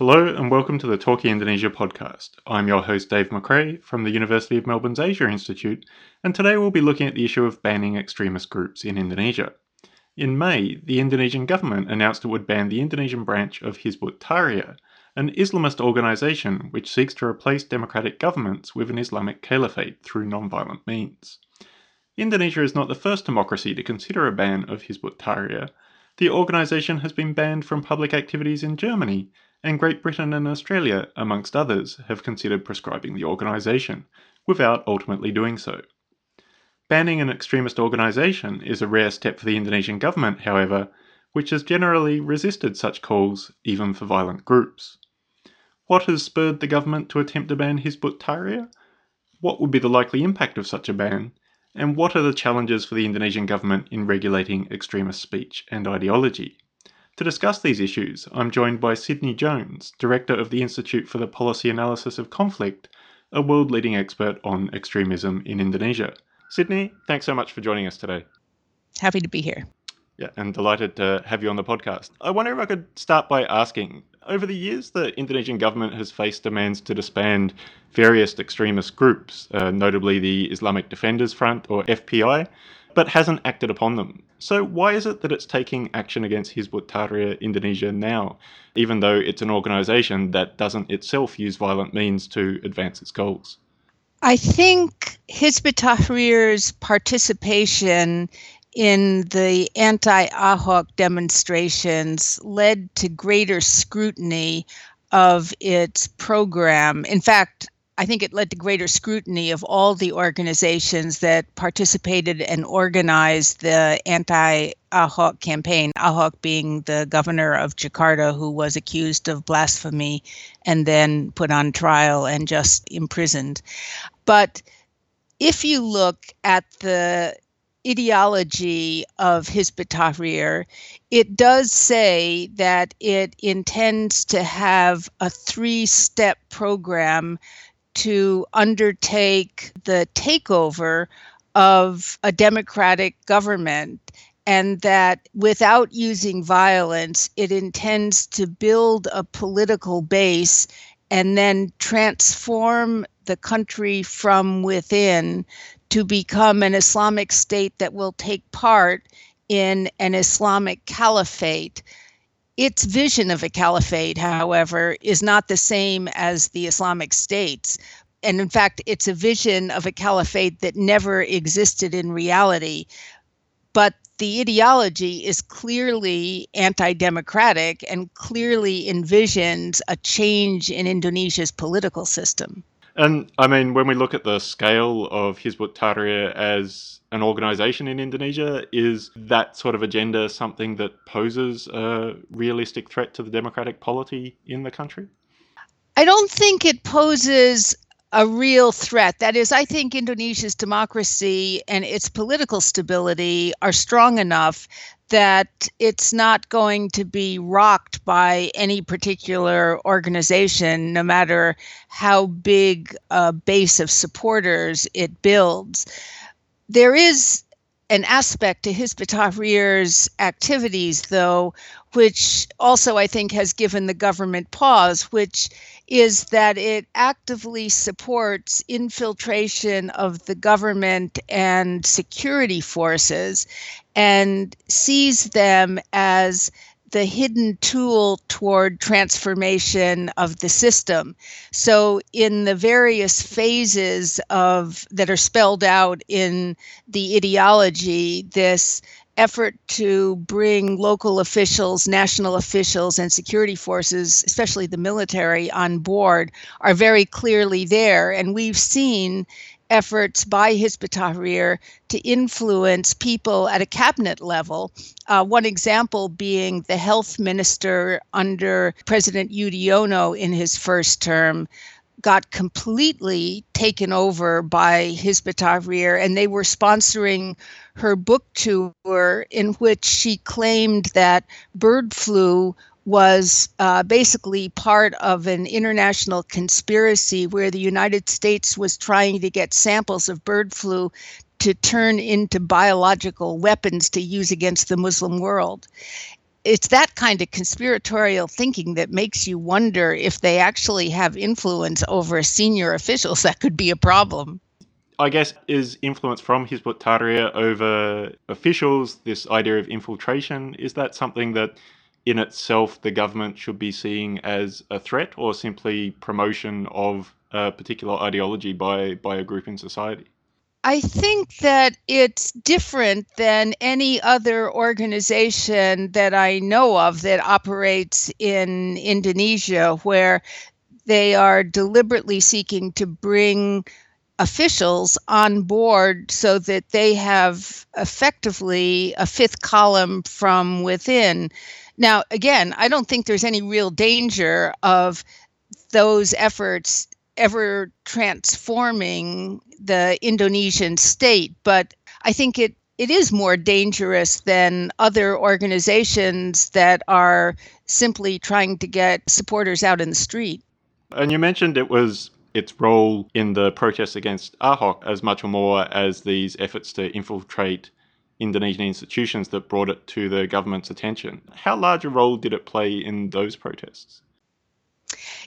Hello and welcome to the Talking Indonesia podcast. I'm your host Dave McRae from the University of Melbourne's Asia Institute, and today we'll be looking at the issue of banning extremist groups in Indonesia. In May, the Indonesian government announced it would ban the Indonesian branch of Hizbut Tahrir, an Islamist organization which seeks to replace democratic governments with an Islamic caliphate through non-violent means. Indonesia is not the first democracy to consider a ban of Hizbut Tahrir. The organization has been banned from public activities in Germany and Great Britain and Australia, amongst others, have considered proscribing the organisation, without ultimately doing so. Banning an extremist organisation is a rare step for the Indonesian government, however, which has generally resisted such calls, even for violent groups. What has spurred the government to attempt to ban Hizbut Tahrir? What would be the likely impact of such a ban? And what are the challenges for the Indonesian government in regulating extremist speech and ideology? To discuss these issues, I'm joined by Sidney Jones, Director of the Institute for the Policy Analysis of Conflict, a world leading expert on extremism in Indonesia. Sydney, thanks so much for joining us today. Happy to be here. Yeah, and delighted to have you on the podcast. I wonder if I could start by asking over the years, the Indonesian government has faced demands to disband various extremist groups, uh, notably the Islamic Defenders Front or FPI, but hasn't acted upon them. So, why is it that it's taking action against Hizbut Tahrir Indonesia now, even though it's an organization that doesn't itself use violent means to advance its goals? I think Hizbut Tahrir's participation in the anti Ahok demonstrations led to greater scrutiny of its program. In fact, I think it led to greater scrutiny of all the organizations that participated and organized the anti Ahok campaign, Ahok being the governor of Jakarta who was accused of blasphemy and then put on trial and just imprisoned. But if you look at the ideology of Hizbut Tahrir, it does say that it intends to have a three step program to undertake the takeover of a democratic government and that without using violence, it intends to build a political base and then transform the country from within to become an Islamic state that will take part in an Islamic caliphate its vision of a caliphate, however, is not the same as the Islamic State's. And in fact, it's a vision of a caliphate that never existed in reality. But the ideology is clearly anti democratic and clearly envisions a change in Indonesia's political system. And I mean, when we look at the scale of Hizbut Tahrir as an organization in Indonesia, is that sort of agenda something that poses a realistic threat to the democratic polity in the country? I don't think it poses a real threat. That is, I think Indonesia's democracy and its political stability are strong enough that it's not going to be rocked by any particular organization, no matter how big a base of supporters it builds. There is an aspect to Hizbut Tahrir's activities, though, which also I think has given the government pause, which is that it actively supports infiltration of the government and security forces and sees them as the hidden tool toward transformation of the system. So in the various phases of that are spelled out in the ideology, this effort to bring local officials, national officials, and security forces, especially the military, on board are very clearly there. And we've seen efforts by Hizbut Tahrir to influence people at a cabinet level. Uh, one example being the health minister under President Yudhoyono in his first term got completely taken over by Hizbut Tahrir, and they were sponsoring her book tour in which she claimed that bird flu was uh, basically part of an international conspiracy where the United States was trying to get samples of bird flu to turn into biological weapons to use against the Muslim world. it's that kind of conspiratorial thinking that makes you wonder if they actually have influence over senior officials that could be a problem. I guess is influence from Hizbut Tahrir over officials, this idea of infiltration, is that something that in itself the government should be seeing as a threat or simply promotion of a particular ideology by, by a group in society? I think that it's different than any other organization that I know of that operates in Indonesia, where they are deliberately seeking to bring officials on board so that they have effectively a fifth column from within. Now, again, I don't think there's any real danger of those efforts ever transforming the Indonesian state, but I think it it is more dangerous than other organizations that are simply trying to get supporters out in the street. And you mentioned it was its role in the protests against Ahok as much or more as these efforts to infiltrate Indonesian institutions that brought it to the government's attention. How large a role did it play in those protests?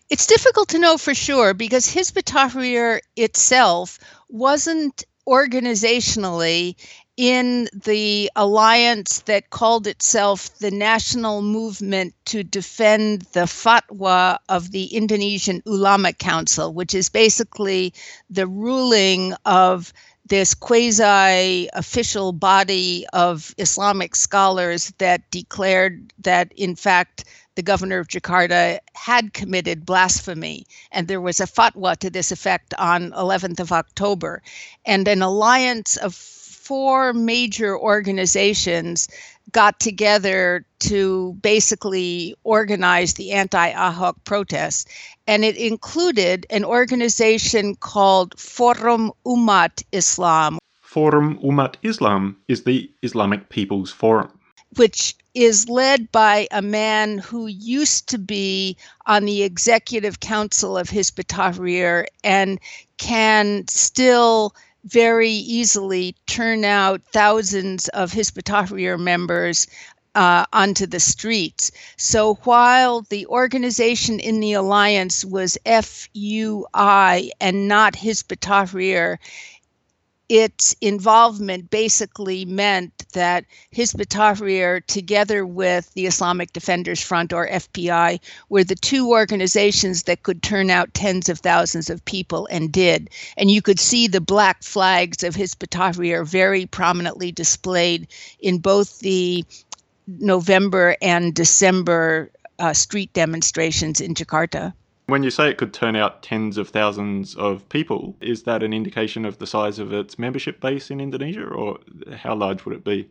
It's difficult to know for sure because Hizb Tahrir itself wasn't organizationally in the alliance that called itself the National Movement to Defend the Fatwa of the Indonesian Ulama Council, which is basically the ruling of this quasi official body of Islamic scholars that declared that, in fact, the governor of Jakarta had committed blasphemy. And there was a fatwa to this effect on 11th of October. And an alliance of four major organizations got together to basically organize the anti Ahok protests. And it included an organization called Forum Umat Islam. Forum Umat Islam is the Islamic People's Forum which is led by a man who used to be on the executive council of Hizb Tahrir and can still very easily turn out thousands of Hizb members uh, onto the streets. So while the organization in the alliance was FUI and not Hizb Tahrir, its involvement basically meant that Hizb Tahrir, together with the Islamic Defenders Front or FPI, were the two organizations that could turn out tens of thousands of people and did. And you could see the black flags of Hizb Tahrir very prominently displayed in both the November and December uh, street demonstrations in Jakarta. When you say it could turn out tens of thousands of people, is that an indication of the size of its membership base in Indonesia, or how large would it be?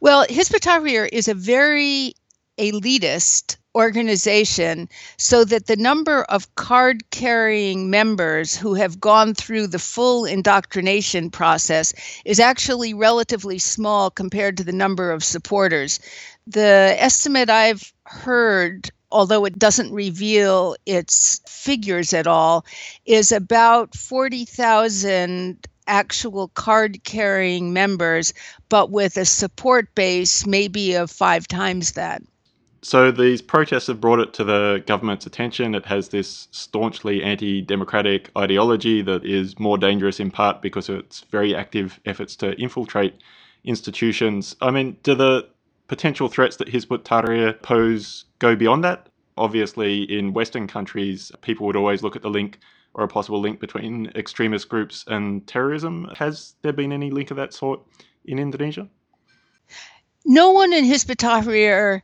Well, Hizb Tahrir is a very elitist organization so that the number of card carrying members who have gone through the full indoctrination process is actually relatively small compared to the number of supporters. The estimate I've heard although it doesn't reveal its figures at all, is about 40,000 actual card carrying members, but with a support base maybe of five times that. So these protests have brought it to the government's attention. It has this staunchly anti democratic ideology that is more dangerous in part because of its very active efforts to infiltrate institutions. I mean, do the potential threats that Hizbut Tahrir pose go beyond that? Obviously, in Western countries, people would always look at the link or a possible link between extremist groups and terrorism. Has there been any link of that sort in Indonesia? No one in Hizb Tahrir,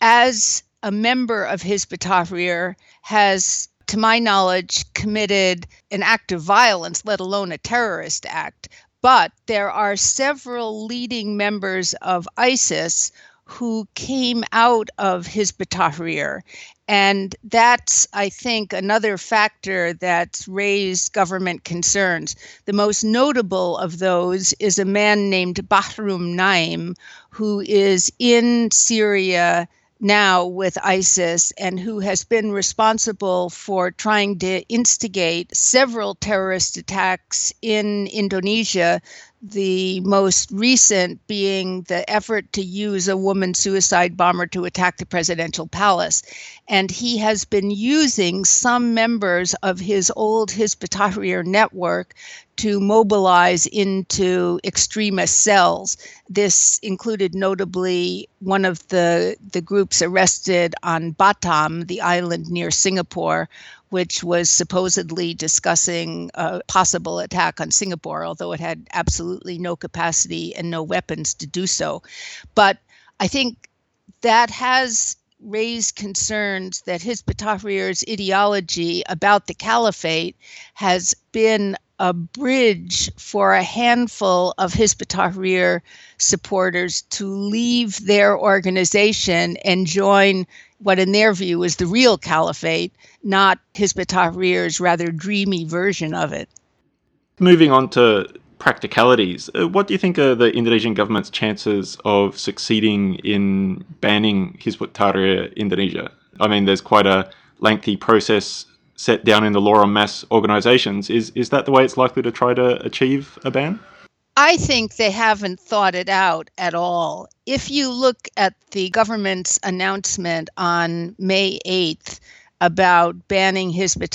as a member of Hizb Tahrir, has to my knowledge, committed an act of violence, let alone a terrorist act. But there are several leading members of ISIS who came out of Hizb Tahrir. And that's, I think, another factor that's raised government concerns. The most notable of those is a man named Bahrun Naim, who is in Syria now with ISIS and who has been responsible for trying to instigate several terrorist attacks in Indonesia the most recent being the effort to use a woman suicide bomber to attack the presidential palace. And he has been using some members of his old Hizb ut-Tahrir network to mobilize into extremist cells. This included notably one of the, the groups arrested on Batam, the island near Singapore, which was supposedly discussing a possible attack on Singapore, although it had absolutely no capacity and no weapons to do so. But I think that has raised concerns that Hizb ut-Tahrir's ideology about the caliphate has been a bridge for a handful of Hizb ut-Tahrir supporters to leave their organization and join what in their view is the real caliphate, not Hizb ut-Tahrir's rather dreamy version of it. Moving on to practicalities, uh, what do you think are the Indonesian government's chances of succeeding in banning Hizb ut-Tahrir Indonesia? I mean, there's quite a lengthy process set down in the law on mass organizations. Is is that the way it's likely to try to achieve a ban? I think they haven't thought it out at all. If you look at the government's announcement on May 8th about banning Hizb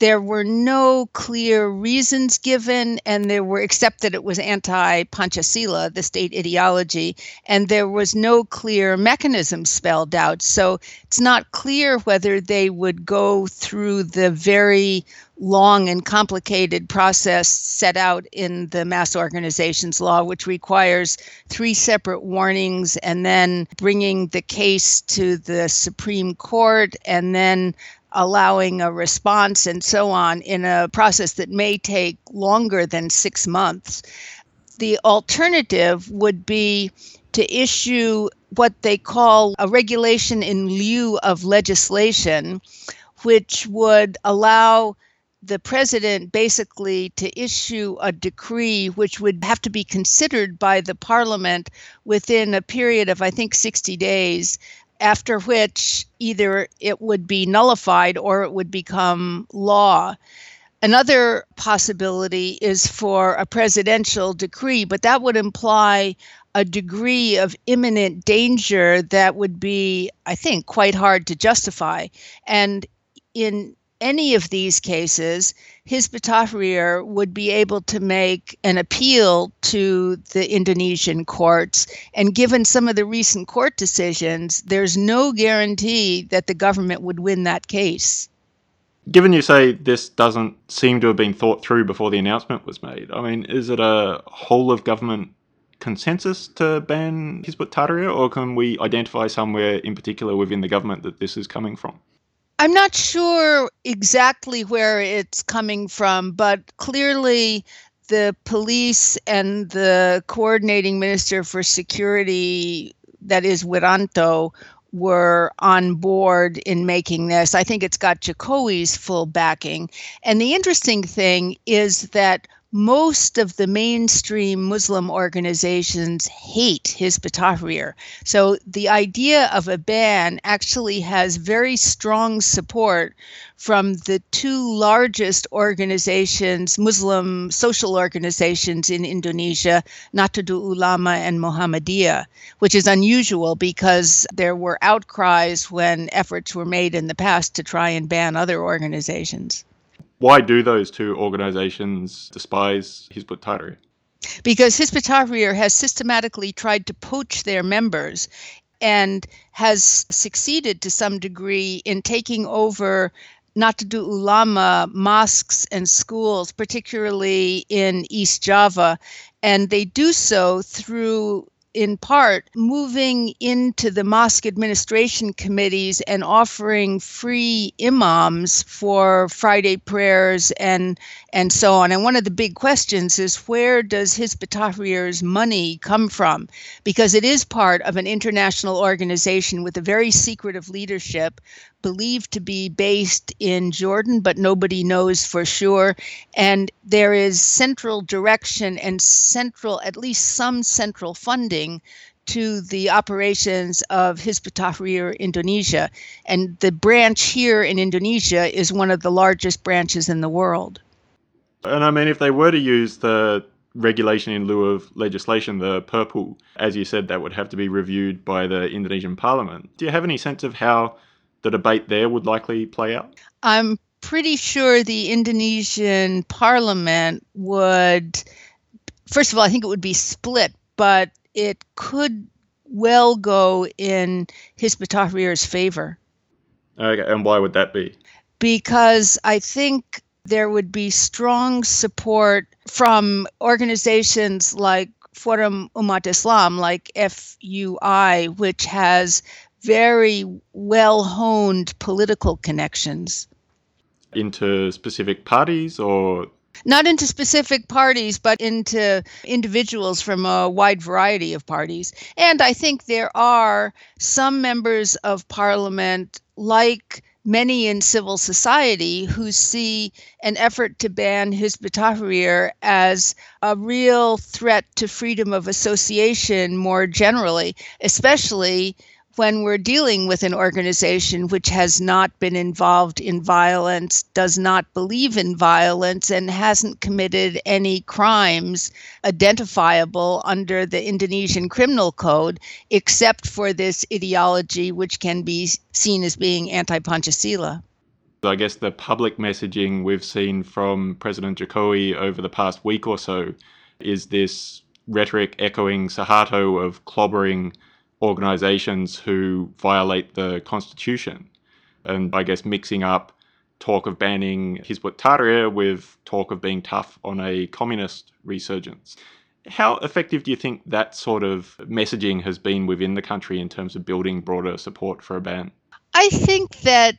there were no clear reasons given, and there were, except that it was anti Pancasila, the state ideology, and there was no clear mechanism spelled out. So it's not clear whether they would go through the very long and complicated process set out in the mass organizations law, which requires three separate warnings and then bringing the case to the Supreme Court and then allowing a response and so on in a process that may take longer than six months. The alternative would be to issue what they call a regulation in lieu of legislation, which would allow the president basically to issue a decree which would have to be considered by the parliament within a period of, I think, 60 days after which either it would be nullified or it would become law. Another possibility is for a presidential decree, but that would imply a degree of imminent danger that would be, I think, quite hard to justify. And in any of these cases, Hizb ut-Tahrir would be able to make an appeal to the Indonesian courts. And given some of the recent court decisions, there's no guarantee that the government would win that case. Given you say this doesn't seem to have been thought through before the announcement was made, I mean, is it a whole of government consensus to ban Hizb ut-Tahrir, or can we identify somewhere in particular within the government that this is coming from? I'm not sure exactly where it's coming from, but clearly the police and the coordinating minister for security, that is Wiranto, were on board in making this. I think it's got Jokowi's full backing. And the interesting thing is that most of the mainstream Muslim organizations hate Hizb ut-Tahrir. So the idea of a ban actually has very strong support from the two largest organizations, Muslim social organizations in Indonesia, Nahdlatul Ulama and Muhammadiyah, which is unusual because there were outcries when efforts were made in the past to try and ban other organizations. Why do those two organizations despise Hizb ut-Tahrir? Because Hizb ut-Tahrir has systematically tried to poach their members and has succeeded to some degree in taking over Nahdlatul Ulama mosques and schools, particularly in East Java. And they do so through in part moving into the mosque administration committees and offering free imams for Friday prayers and and so on. And one of the big questions is where does Hizb ut-Tahrir's money come from? Because it is part of an international organization with a very secretive leadership believed to be based in Jordan, but nobody knows for sure. And there is central direction and central, at least some central funding to the operations of Hizb ut-Tahrir Indonesia. And the branch here in Indonesia is one of the largest branches in the world. And I mean, if they were to use the regulation in lieu of legislation, the Perppu, as you said, that would have to be reviewed by the Indonesian parliament. Do you have any sense of how the debate there would likely play out? I'm pretty sure the Indonesian parliament would, first of all, I think it would be split, but it could well go in Hizb Tahrir's favor. Okay, and why would that be? Because I think there would be strong support from organizations like Forum Umat Islam, like FUI, which has very well honed political connections. Into specific parties or not into specific parties, but into individuals from a wide variety of parties. And I think there are some members of parliament, like many in civil society, who see an effort to ban Hizb Tahrir as a real threat to freedom of association more generally, especially when we're dealing with an organization which has not been involved in violence, does not believe in violence, and hasn't committed any crimes identifiable under the Indonesian Criminal Code, except for this ideology which can be seen as being anti Pancasila. I guess the public messaging we've seen from President Jokowi over the past week or so is this rhetoric echoing Suharto of clobbering organizations who violate the constitution. And I guess mixing up talk of banning Hizb Tahrir with talk of being tough on a communist resurgence. How effective do you think that sort of messaging has been within the country in terms of building broader support for a ban? I think that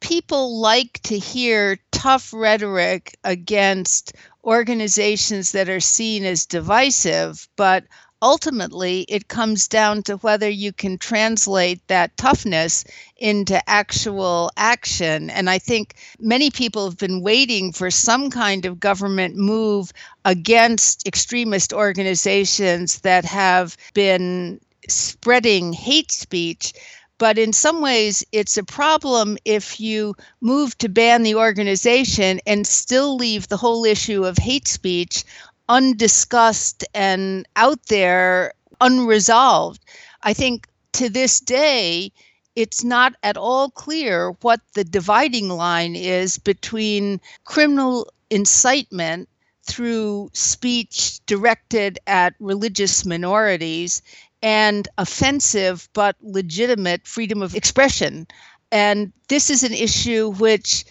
people like to hear tough rhetoric against organizations that are seen as divisive, but ultimately it comes down to whether you can translate that toughness into actual action. And I think many people have been waiting for some kind of government move against extremist organizations that have been spreading hate speech. But in some ways, it's a problem if you move to ban the organization and still leave the whole issue of hate speech undiscussed and out there unresolved. I think to this day, it's not at all clear what the dividing line is between criminal incitement through speech directed at religious minorities and offensive but legitimate freedom of expression. And this is an issue which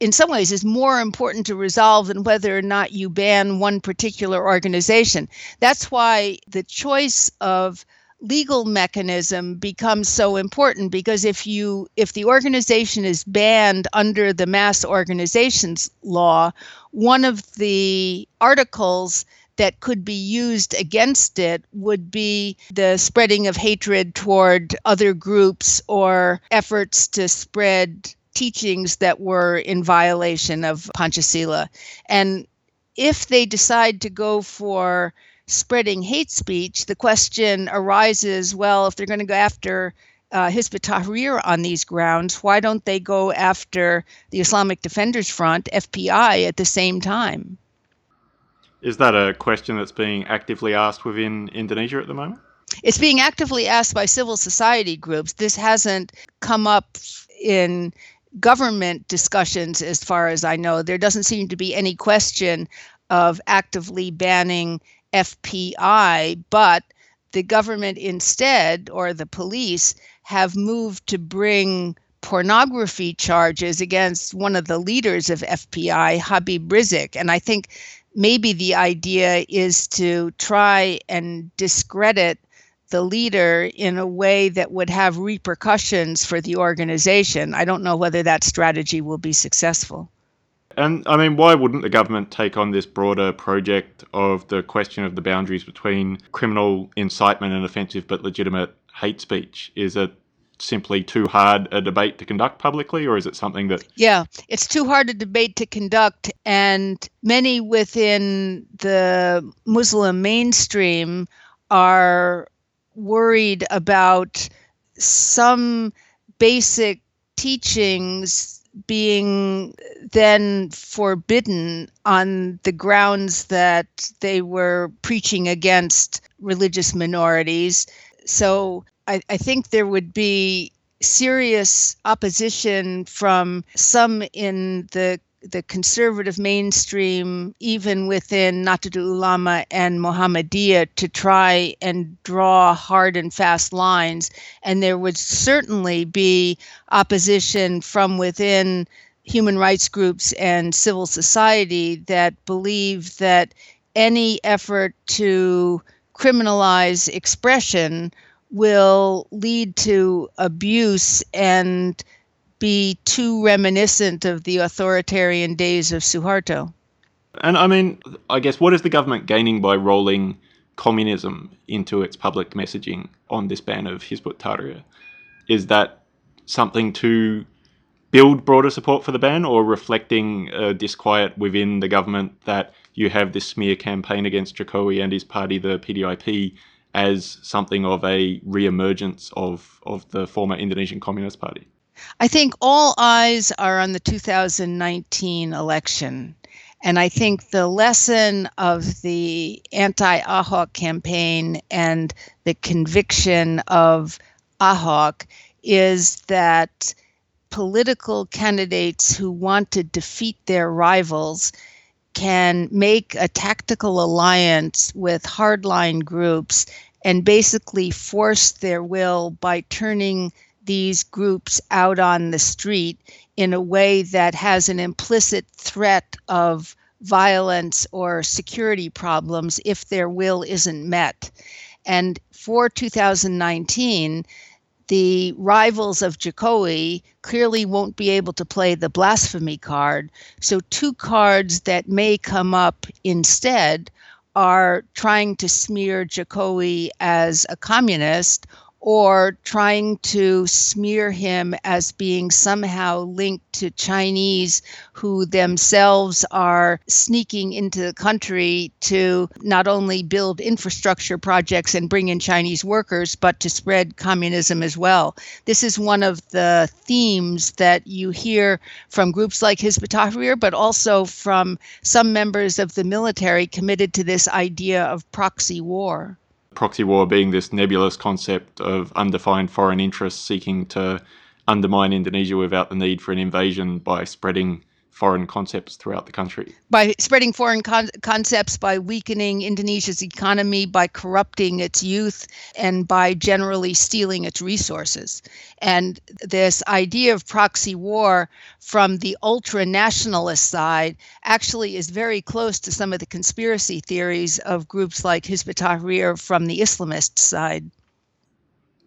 in some ways is more important to resolve than whether or not you ban one particular organization. That's why the choice of legal mechanism becomes so important because if you if the organization is banned under the mass organizations law one of the articles that could be used against it would be the spreading of hatred toward other groups or efforts to spread teachings that were in violation of Pancasila. And if they decide to go for spreading hate speech, the question arises well, if they're going to go after uh, Hizb Tahrir on these grounds, why don't they go after the Islamic Defenders Front, FPI, at the same time? Is that a question that's being actively asked within Indonesia at the moment? It's being actively asked by civil society groups. This hasn't come up in government discussions, as far as I know, there doesn't seem to be any question of actively banning FPI, but the government instead, or the police, have moved to bring pornography charges against one of the leaders of FPI, Habib Rizieq. And I think maybe the idea is to try and discredit the leader in a way that would have repercussions for the organization. I don't know whether that strategy will be successful. And I mean, why wouldn't the government take on this broader project of the question of the boundaries between criminal incitement and offensive but legitimate hate speech? Is it simply too hard a debate to conduct publicly, or is it something that. Yeah, it's too hard a debate to conduct, and many within the Muslim mainstream are worried about some basic teachings being then forbidden on the grounds that they were preaching against religious minorities. So I, I think there would be serious opposition from some in the the conservative mainstream, even within Nahdlatul Ulama and Muhammadiyah, to try and draw hard and fast lines. And there would certainly be opposition from within human rights groups and civil society that believe that any effort to criminalize expression will lead to abuse and be too reminiscent of the authoritarian days of Suharto. And I mean, I guess what is the government gaining by rolling communism into its public messaging on this ban of Hizb ut-Tahrir? Is that something to build broader support for the ban or reflecting a disquiet within the government that you have this smear campaign against Jokowi and his party, the PDIP, as something of a re-emergence of, of the former Indonesian Communist Party? I think all eyes are on the 2019 election. And I think the lesson of the anti Ahok campaign and the conviction of Ahok is that political candidates who want to defeat their rivals can make a tactical alliance with hardline groups and basically force their will by turning these groups out on the street in a way that has an implicit threat of violence or security problems if their will isn't met. And for 2019, the rivals of Jokowi clearly won't be able to play the blasphemy card. So, two cards that may come up instead are trying to smear Jokowi as a communist or trying to smear him as being somehow linked to Chinese who themselves are sneaking into the country to not only build infrastructure projects and bring in Chinese workers, but to spread communism as well. This is one of the themes that you hear from groups like Hizb ut-Tahrir, but also from some members of the military committed to this idea of proxy war proxy war being this nebulous concept of undefined foreign interests seeking to undermine Indonesia without the need for an invasion by spreading foreign concepts throughout the country. By spreading foreign con- concepts, by weakening Indonesia's economy, by corrupting its youth, and by generally stealing its resources. And this idea of proxy war from the ultra nationalist side actually is very close to some of the conspiracy theories of groups like Hizb ut-Tahrir from the Islamist side.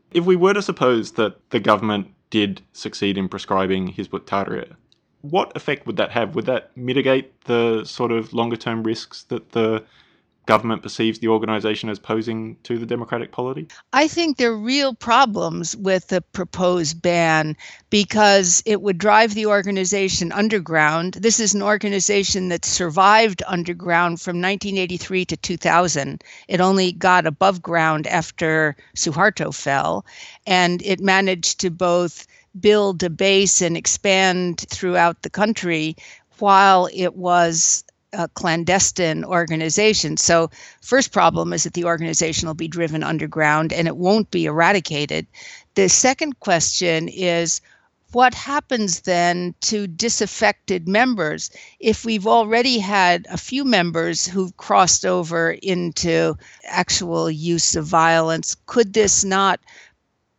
If we were to suppose that the government did succeed in prescribing Hizb ut-Tahrir, what effect would that have? Would that mitigate the sort of longer term risks that the government perceives the organization as posing to the democratic polity? I think there are real problems with the proposed ban because it would drive the organization underground. This is an organization that survived underground from 1983 to 2000. It only got above ground after Suharto fell, and it managed to both build a base and expand throughout the country while it was a clandestine organization. So, first problem is that the organization will be driven underground and it won't be eradicated. The second question is what happens then to disaffected members if we've already had a few members who've crossed over into actual use of violence? Could this not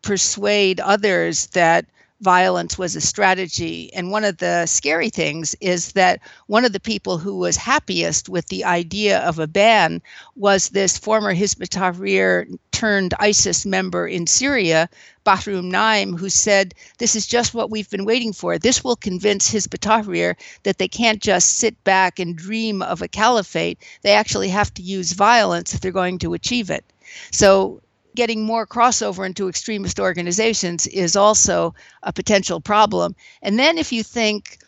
persuade others that violence was a strategy. And one of the scary things is that one of the people who was happiest with the idea of a ban was this former Hizb ut-Tahrir turned ISIS member in Syria, Bahrun Naim, who said, This is just what we've been waiting for. This will convince Hizb ut-Tahrir that they can't just sit back and dream of a caliphate. They actually have to use violence if they're going to achieve it. So getting more crossover into extremist organizations is also a potential problem. And then if you think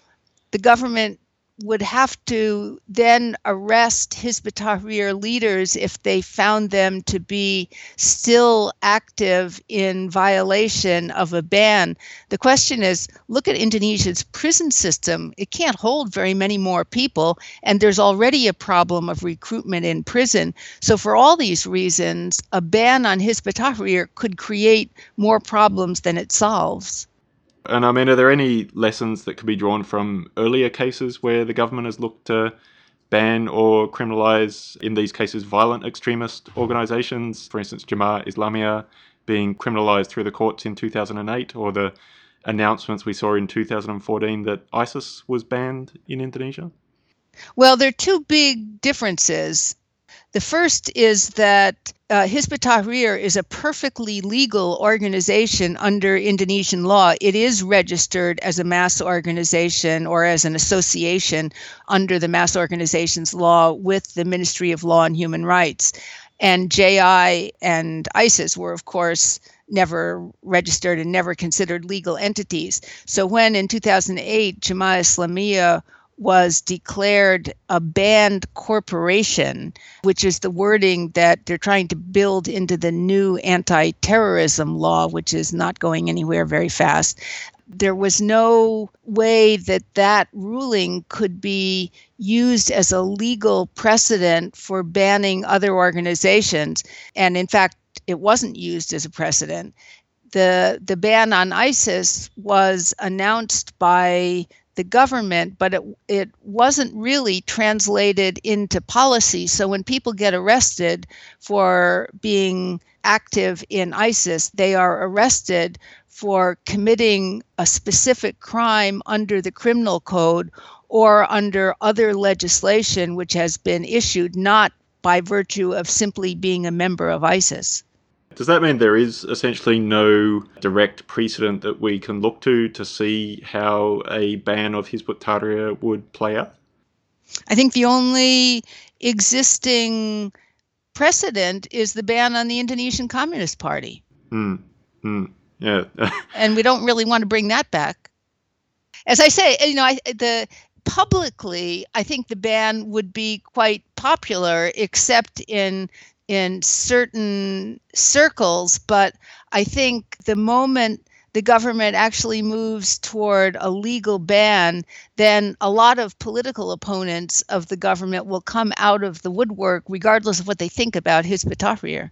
the government would have to then arrest Hizb leaders if they found them to be still active in violation of a ban. The question is look at Indonesia's prison system. It can't hold very many more people, and there's already a problem of recruitment in prison. So, for all these reasons, a ban on Hizb could create more problems than it solves. And I mean, are there any lessons that could be drawn from earlier cases where the government has looked to ban or criminalize, in these cases, violent extremist organizations? For instance, Jemaah Islamiyah being criminalized through the courts in 2008, or the announcements we saw in 2014 that ISIS was banned in Indonesia? Well, there are two big differences. The first is that uh, Hizb Tahrir is a perfectly legal organization under Indonesian law. It is registered as a mass organization or as an association under the mass organizations law with the Ministry of Law and Human Rights. And JI and ISIS were, of course, never registered and never considered legal entities. So when in 2008 Jemaah Islamiyah was declared a banned corporation, which is the wording that they're trying to build into the new anti terrorism law, which is not going anywhere very fast. There was no way that that ruling could be used as a legal precedent for banning other organizations. And in fact, it wasn't used as a precedent. The, the ban on ISIS was announced by the government, but it, it wasn't really translated into policy. So when people get arrested for being active in ISIS, they are arrested for committing a specific crime under the criminal code or under other legislation which has been issued, not by virtue of simply being a member of ISIS. Does that mean there is essentially no direct precedent that we can look to to see how a ban of Hizb ut-Tahrir would play out? I think the only existing precedent is the ban on the Indonesian Communist Party. Hmm. Hmm. Yeah. and we don't really want to bring that back. As I say, you know, I, the publicly, I think the ban would be quite popular, except in in certain circles, but I think the moment the government actually moves toward a legal ban, then a lot of political opponents of the government will come out of the woodwork, regardless of what they think about Hizb Tahrir.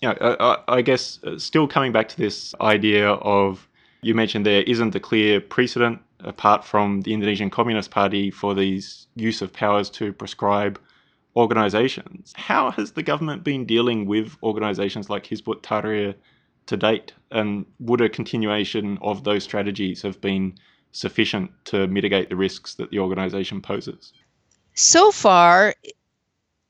Yeah, I, I guess uh, still coming back to this idea of you mentioned there isn't a clear precedent apart from the Indonesian Communist Party for these use of powers to prescribe organizations. How has the government been dealing with organizations like Hizb ut-Tahrir to date? And would a continuation of those strategies have been sufficient to mitigate the risks that the organization poses? So far,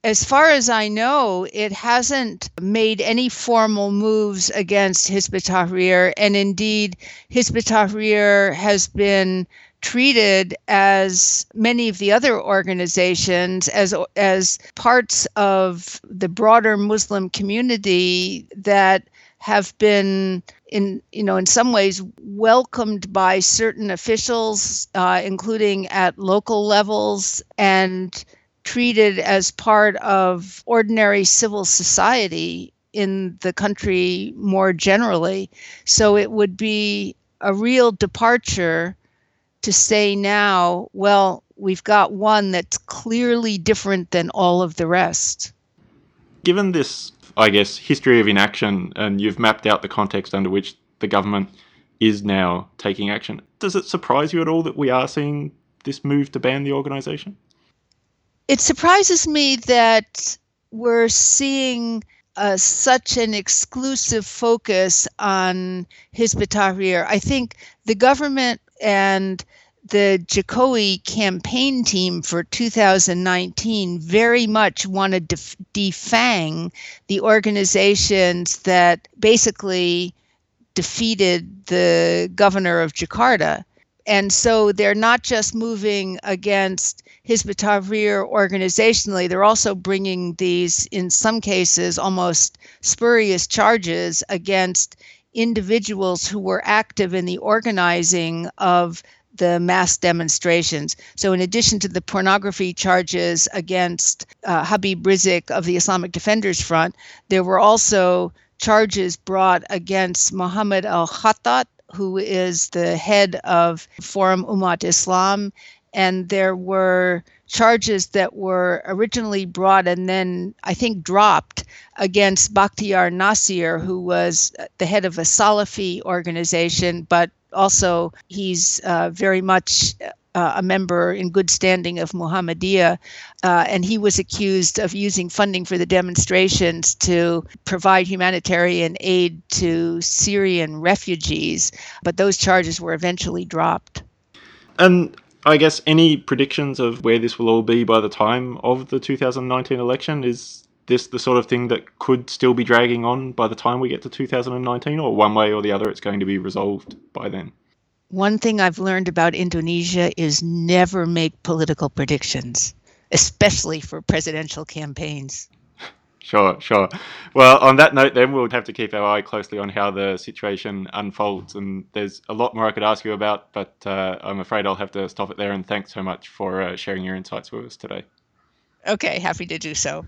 as far as I know, it hasn't made any formal moves against Hizb ut-Tahrir, and indeed, Hizb ut-Tahrir has been treated as many of the other organizations as as parts of the broader Muslim community that have been in you know in some ways welcomed by certain officials uh, including at local levels and treated as part of ordinary civil society in the country more generally. So it would be a real departure to say now, well, we've got one that's clearly different than all of the rest. Given this, I guess, history of inaction, and you've mapped out the context under which the government is now taking action, does it surprise you at all that we are seeing this move to ban the organization? It surprises me that we're seeing uh, such an exclusive focus on Hizb Tahrir. I think the government and the Jokowi campaign team for 2019 very much wanted to defang the organizations that basically defeated the governor of Jakarta. And so they're not just moving against Hizb Tahrir organizationally, they're also bringing these, in some cases, almost spurious charges against individuals who were active in the organizing of the mass demonstrations. So, in addition to the pornography charges against uh, Habib Rizieq of the Islamic Defenders Front, there were also charges brought against Mohammed al Khattat, who is the head of Forum Umat Islam. And there were charges that were originally brought and then I think dropped against Bakhtiar Nasir, who was the head of a Salafi organization, but also he's uh, very much uh, a member in good standing of Muhammadiyah, uh, and he was accused of using funding for the demonstrations to provide humanitarian aid to Syrian refugees. But those charges were eventually dropped. And I guess any predictions of where this will all be by the time of the 2019 election? Is this the sort of thing that could still be dragging on by the time we get to 2019 or one way or the other it's going to be resolved by then? One thing i've learned about indonesia is never make political predictions especially for presidential campaigns Sure, sure. Well, on that note, then we'll have to keep our eye closely on how the situation unfolds. And there's a lot more I could ask you about, but uh, I'm afraid I'll have to stop it there. And thanks so much for uh, sharing your insights with us today. Okay, happy to do so.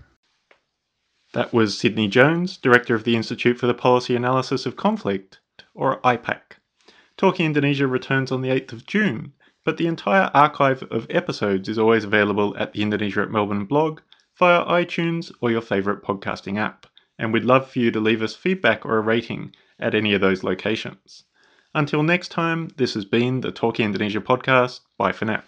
That was Sidney Jones, Director of the Institute for the Policy Analysis of Conflict, or IPAC. Talking Indonesia returns on the 8th of June, but the entire archive of episodes is always available at the Indonesia at Melbourne blog via iTunes or your favourite podcasting app, and we'd love for you to leave us feedback or a rating at any of those locations. Until next time, this has been the Talking Indonesia podcast. Bye for now.